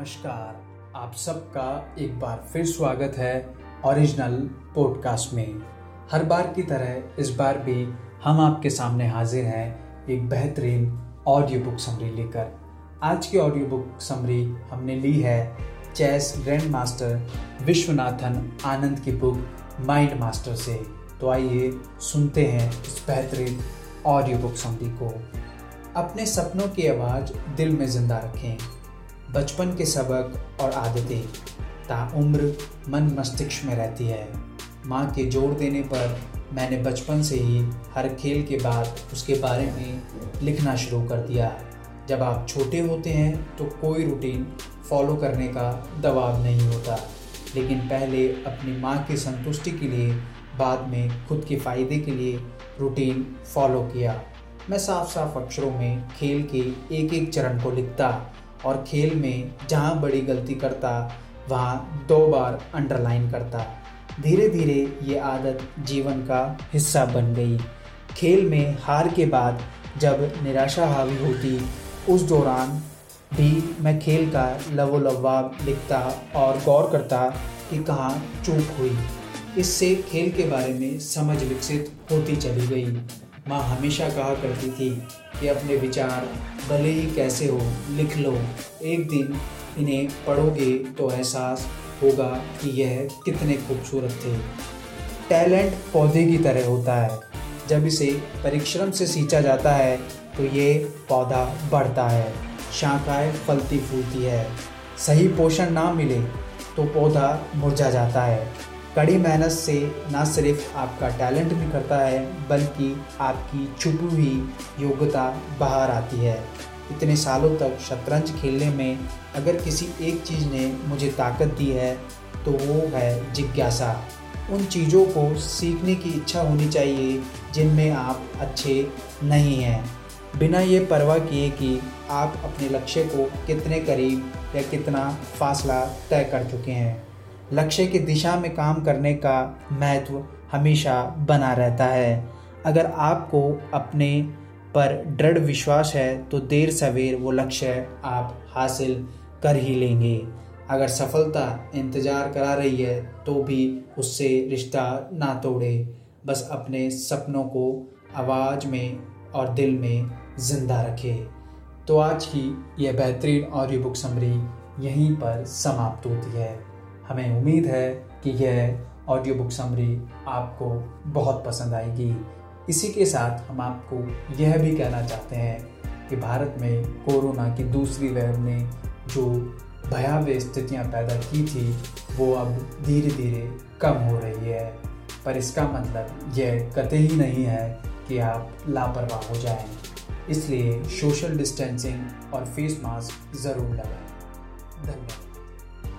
नमस्कार। आप सबका एक बार फिर स्वागत है ओरिजिनल पॉडकास्ट में। हर बार की तरह इस बार भी हम आपके सामने हाजिर हैं एक बेहतरीन ऑडियो बुक समरी लेकर। आज की ऑडियो बुक समरी हमने ली है chess grandmaster Viswanathan Anand की बुक माइंड मास्टर से। तो आइए सुनते हैं इस बेहतरीन ऑडियो बुक समरी को। अपने सपनों की आवाज़ दिल में ज़िंदा रखें। बचपन के सबक और आदतें ताउम्र मन मस्तिष्क में रहती है। माँ के ज़ोर देने पर मैंने बचपन से ही हर खेल के बाद उसके बारे में लिखना शुरू कर दिया जब आप छोटे होते हैं तो कोई रूटीन फॉलो करने का दबाव नहीं होता। लेकिन पहले अपनी माँ की संतुष्टि के लिए, बाद में खुद के फ़ायदे के लिए रूटीन फॉलो किया। मैं साफ़ साफ़ अक्षरों में खेल के एक एक चरण को लिखता और खेल में जहाँ बड़ी गलती करता, वहाँ दो बार अंडरलाइन करता। धीरे धीरे ये आदत जीवन का हिस्सा बन गई। खेल में हार के बाद जब निराशा हावी होती, उस दौरान भी मैं खेल का लवोलवाब लिखता और गौर करता कि कहाँ चूक हुई। इससे खेल के बारे में समझ विकसित होती चली गई। माँ हमेशा कहा करती थी कि अपने विचार भले ही कैसे हो, लिख लो। एक दिन इन्हें पढ़ोगे तो एहसास होगा कि यह कितने खूबसूरत थे। टैलेंट पौधे की तरह होता है। जब इसे परिश्रम से सींचा जाता है तो ये पौधा बढ़ता है। शाखाएँ फलती फूलती है। सही पोषण ना मिले तो पौधा मुरझा जाता है। कड़ी मेहनत से ना सिर्फ़ आपका टैलेंट निखरता है, बल्कि आपकी छुपी हुई योग्यता बाहर आती है। इतने सालों तक शतरंज खेलने में अगर किसी एक चीज़ ने मुझे ताकत दी है तो वो है जिज्ञासा। उन चीज़ों को सीखने की इच्छा होनी चाहिए, जिनमें आप अच्छे नहीं हैं। बिना ये परवाह किए कि आप अपने लक्ष्य को कितने करीब या कितना फासला तय कर चुके हैं। लक्ष्य की दिशा में काम करने का महत्व हमेशा बना रहता है। अगर आपको अपने पर दृढ़ विश्वास है तो देर सवेर वो लक्ष्य आप हासिल कर ही लेंगे। अगर सफलता इंतज़ार करा रही है तो भी उससे रिश्ता ना तोड़े। बस अपने सपनों को आवाज़ में और दिल में ज़िंदा रखे। तो आज की यह बेहतरीन ऑडियो बुक समरी यहीं पर समाप्त होती है। हमें उम्मीद है कि यह ऑडियो बुक समरी आपको बहुत पसंद आएगी। इसी के साथ हम आपको यह भी कहना चाहते हैं कि भारत में कोरोना की दूसरी लहर ने जो भयावह स्थितियाँ पैदा की थी, वो अब धीरे धीरे कम हो रही है। पर इसका मतलब यह कतई ही नहीं है कि आप लापरवाह हो जाएँ। इसलिए सोशल डिस्टेंसिंग और फेस मास्क ज़रूर लगाएँ। धन्यवाद।